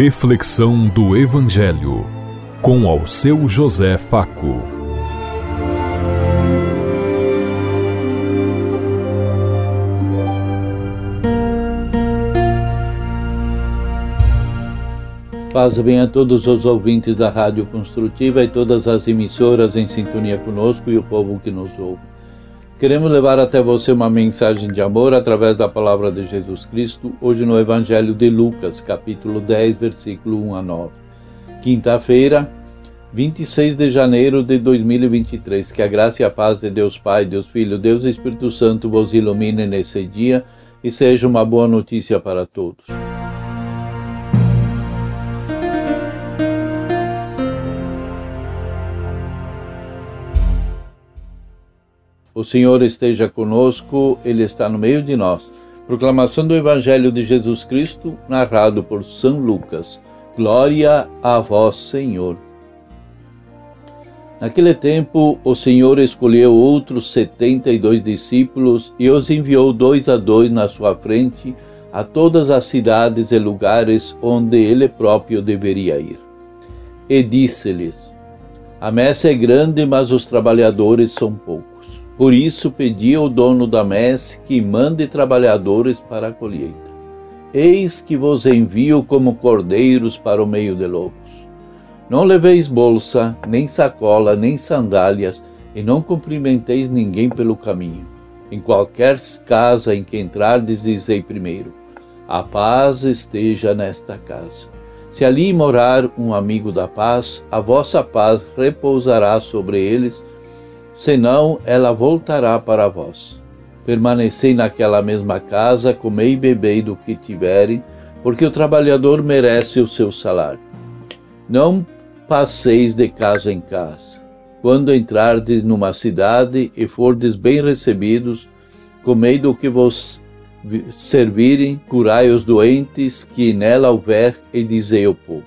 Reflexão do Evangelho com ao seu José Faco. Paz bem a todos os ouvintes da Rádio Construtiva e todas as emissoras em sintonia conosco e o povo que nos ouve. Queremos levar até você uma mensagem de amor através da palavra de Jesus Cristo, hoje no Evangelho de Lucas, capítulo 10, versículo 1 a 9. Quinta-feira, 26 de janeiro de 2023. Que a graça e a paz de Deus Pai, Deus Filho, Deus Espírito Santo vos ilumine nesse dia e seja uma boa notícia para todos. O Senhor esteja conosco, Ele está no meio de nós. Proclamação do Evangelho de Jesus Cristo, narrado por São Lucas. Glória a vós, Senhor. Naquele tempo, o Senhor escolheu outros setenta e dois discípulos e os enviou dois a dois na sua frente a todas as cidades e lugares onde ele próprio deveria ir. E disse-lhes: A messe é grande, mas os trabalhadores são poucos. Por isso pedi ao dono da messe que mande trabalhadores para a colheita. Eis que vos envio como cordeiros para o meio de lobos. Não leveis bolsa, nem sacola, nem sandálias, e não cumprimenteis ninguém pelo caminho. Em qualquer casa em que entrardes, dizei primeiro: A paz esteja nesta casa. Se ali morar um amigo da paz, a vossa paz repousará sobre eles senão ela voltará para vós. Permanecei naquela mesma casa, comei e bebei do que tiverem, porque o trabalhador merece o seu salário. Não passeis de casa em casa. Quando entrardes numa cidade e fordes bem recebidos, comei do que vos servirem, curai os doentes que nela houver, e dizei ao povo: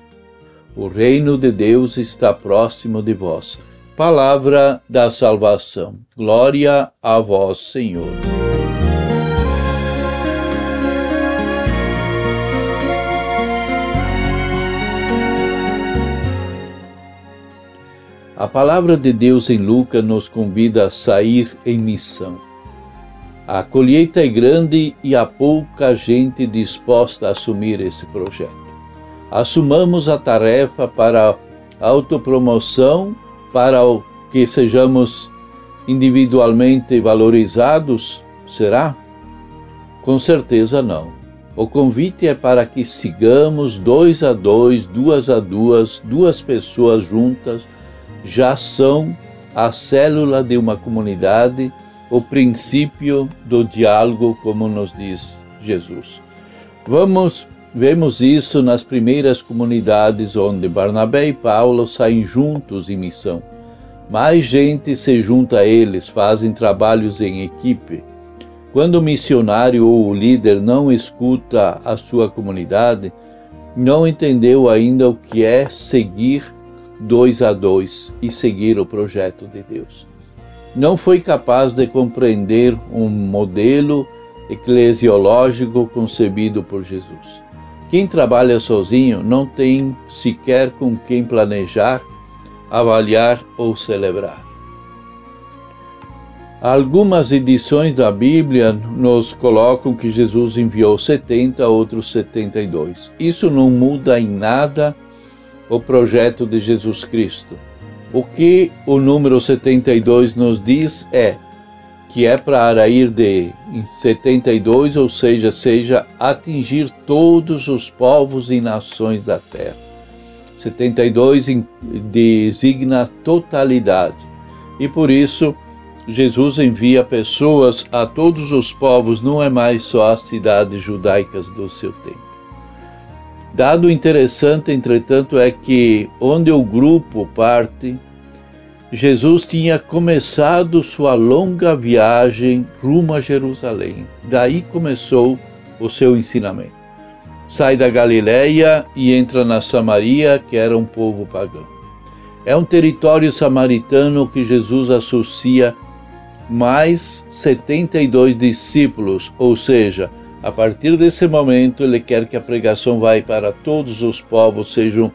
O reino de Deus está próximo de vós Palavra da salvação. Glória a vós, Senhor. A palavra de Deus em Lucas nos convida a sair em missão. A colheita é grande e há pouca gente disposta a assumir esse projeto. Assumamos a tarefa para autopromoção para que sejamos individualmente valorizados? Será? Com certeza não. O convite é para que sigamos dois a dois, duas a duas, duas pessoas juntas, já são a célula de uma comunidade, o princípio do diálogo, como nos diz Jesus. Vamos Vemos isso nas primeiras comunidades onde Barnabé e Paulo saem juntos em missão. Mais gente se junta a eles, fazem trabalhos em equipe. Quando o missionário ou o líder não escuta a sua comunidade, não entendeu ainda o que é seguir dois a dois e seguir o projeto de Deus. Não foi capaz de compreender um modelo eclesiológico concebido por Jesus. Quem trabalha sozinho não tem sequer com quem planejar, avaliar ou celebrar. Algumas edições da Bíblia nos colocam que Jesus enviou 70, outros 72. Isso não muda em nada o projeto de Jesus Cristo. O que o número 72 nos diz é que é para ir de 72, ou seja, seja atingir todos os povos e nações da terra. 72 designa totalidade. E por isso Jesus envia pessoas a todos os povos, não é mais só as cidades judaicas do seu tempo. Dado interessante, entretanto, é que onde o grupo parte, Jesus tinha começado sua longa viagem rumo a Jerusalém. Daí começou o seu ensinamento. Sai da Galiléia e entra na Samaria, que era um povo pagão. É um território samaritano que Jesus associa mais 72 discípulos, ou seja, A partir desse momento, ele quer que a pregação vá para todos os povos, sejam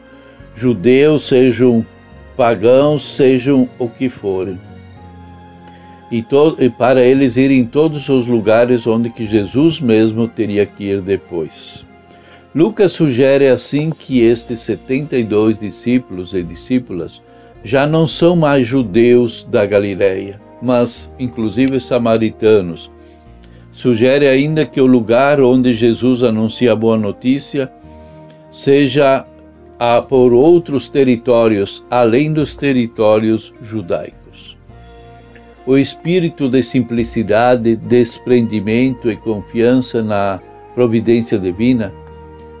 judeus, sejam pagãos, sejam o que forem. E, e, para eles irem em todos os lugares onde que Jesus mesmo teria que ir depois. Lucas sugere assim que estes 72 discípulos e discípulas já não são mais judeus da Galileia, mas inclusive samaritanos. Sugere ainda que o lugar onde Jesus anuncia a boa notícia seja a, por outros territórios além dos territórios judaicos. O espírito de simplicidade, desprendimento e confiança na providência divina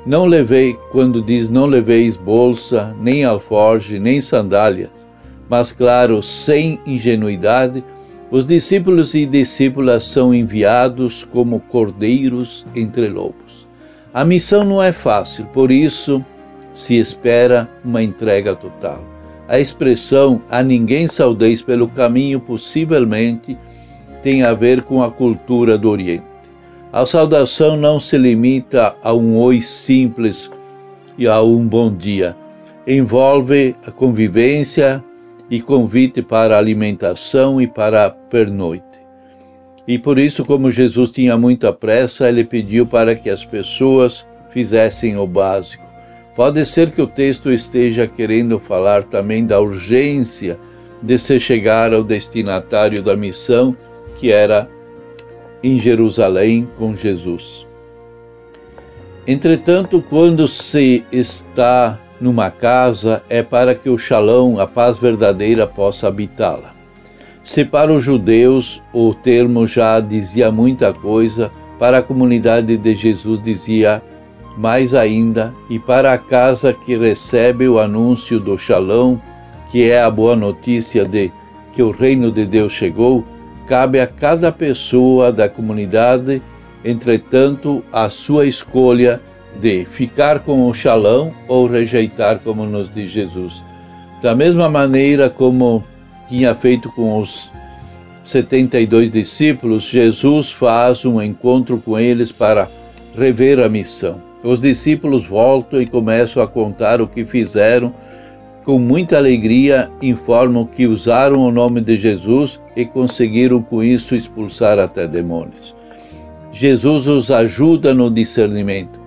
não levei, quando diz não leveis bolsa, nem alforge, nem sandália, mas claro, sem ingenuidade, os discípulos e discípulas são enviados como cordeiros entre lobos. A missão não é fácil, por isso se espera uma entrega total. A expressão a ninguém saudeis pelo caminho possivelmente tem a ver com a cultura do Oriente. A saudação não se limita a um oi simples e a um bom dia. Envolve a convivência e convite para alimentação e para pernoite. E por isso, como Jesus tinha muita pressa, ele pediu para que as pessoas fizessem o básico. Pode ser que o texto esteja querendo falar também da urgência de se chegar ao destinatário da missão, que era em Jerusalém com Jesus. Entretanto, quando se está numa casa, é para que o shalom, a paz verdadeira, possa habitá-la. Se para os judeus o termo já dizia muita coisa, para a comunidade de Jesus dizia mais ainda, e para a casa que recebe o anúncio do shalom, que é a boa notícia de que o reino de Deus chegou, cabe a cada pessoa da comunidade, entretanto, a sua escolha de ficar com o xalão ou rejeitar, como nos diz Jesus. Da mesma maneira como tinha feito com os 72 discípulos, Jesus faz um encontro com eles para rever a missão. Os discípulos voltam e começam a contar o que fizeram com muita alegria, informam que usaram o nome de Jesus e conseguiram com isso expulsar até demônios. Jesus os ajuda no discernimento.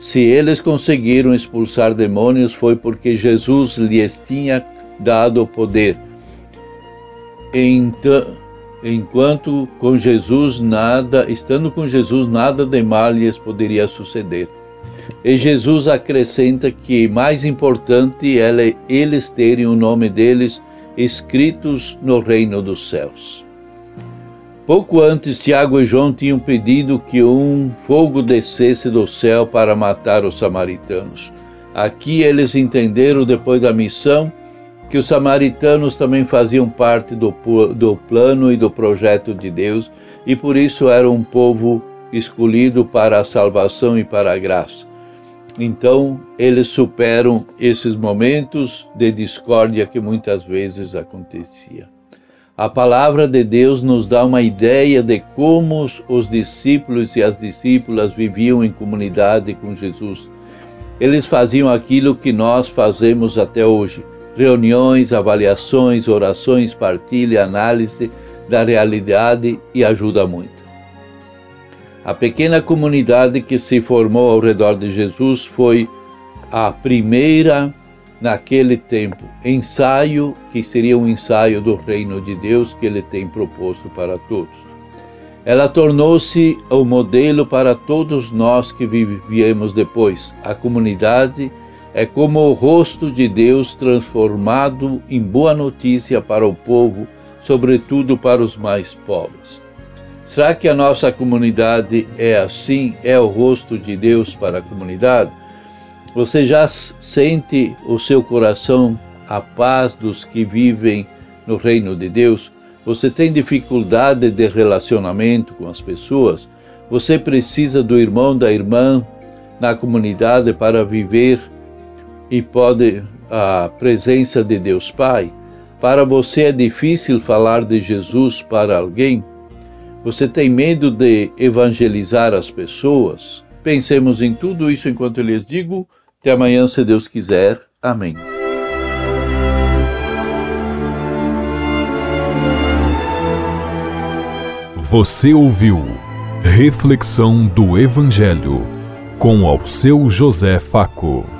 Se eles conseguiram expulsar demônios, foi porque Jesus lhes tinha dado o poder. Então, enquanto com Jesus nada, estando com Jesus, nada de mal lhes poderia suceder. E Jesus acrescenta que mais importante é eles terem o nome deles escritos no reino dos céus. Pouco antes, Tiago e João tinham pedido que um fogo descesse do céu para matar os samaritanos. Aqui eles entenderam, depois da missão, que os samaritanos também faziam parte do, do plano e do projeto de Deus e por isso eram um povo escolhido para a salvação e para a graça. Então, eles superam esses momentos de discórdia que muitas vezes acontecia. A palavra de Deus nos dá uma ideia de como os discípulos e as discípulas viviam em comunidade com Jesus. Eles faziam aquilo que nós fazemos até hoje: reuniões, avaliações, orações, partilha, análise da realidade e ajuda muito. A pequena comunidade que se formou ao redor de Jesus foi a primeira naquele tempo ensaio que seria um ensaio do reino de Deus que ele tem proposto para todos. Ela tornou-se o modelo para todos nós que vivíamos depois. A comunidade é como o rosto de Deus transformado em boa notícia para o povo, sobretudo para os mais pobres. Será que a nossa comunidade é assim? É o rosto de Deus para a comunidade? Você já sente o seu coração a paz dos que vivem no reino de Deus? Você tem dificuldade de relacionamento com as pessoas? Você precisa do irmão, da irmã na comunidade para viver e pode a presença de Deus Pai? Para você é difícil falar de Jesus para alguém? Você tem medo de evangelizar as pessoas? Pensemos em tudo isso enquanto eu lhes digo. Até amanhã, se Deus quiser. Amém. Você ouviu Reflexão do Evangelho com ao seu José Faco.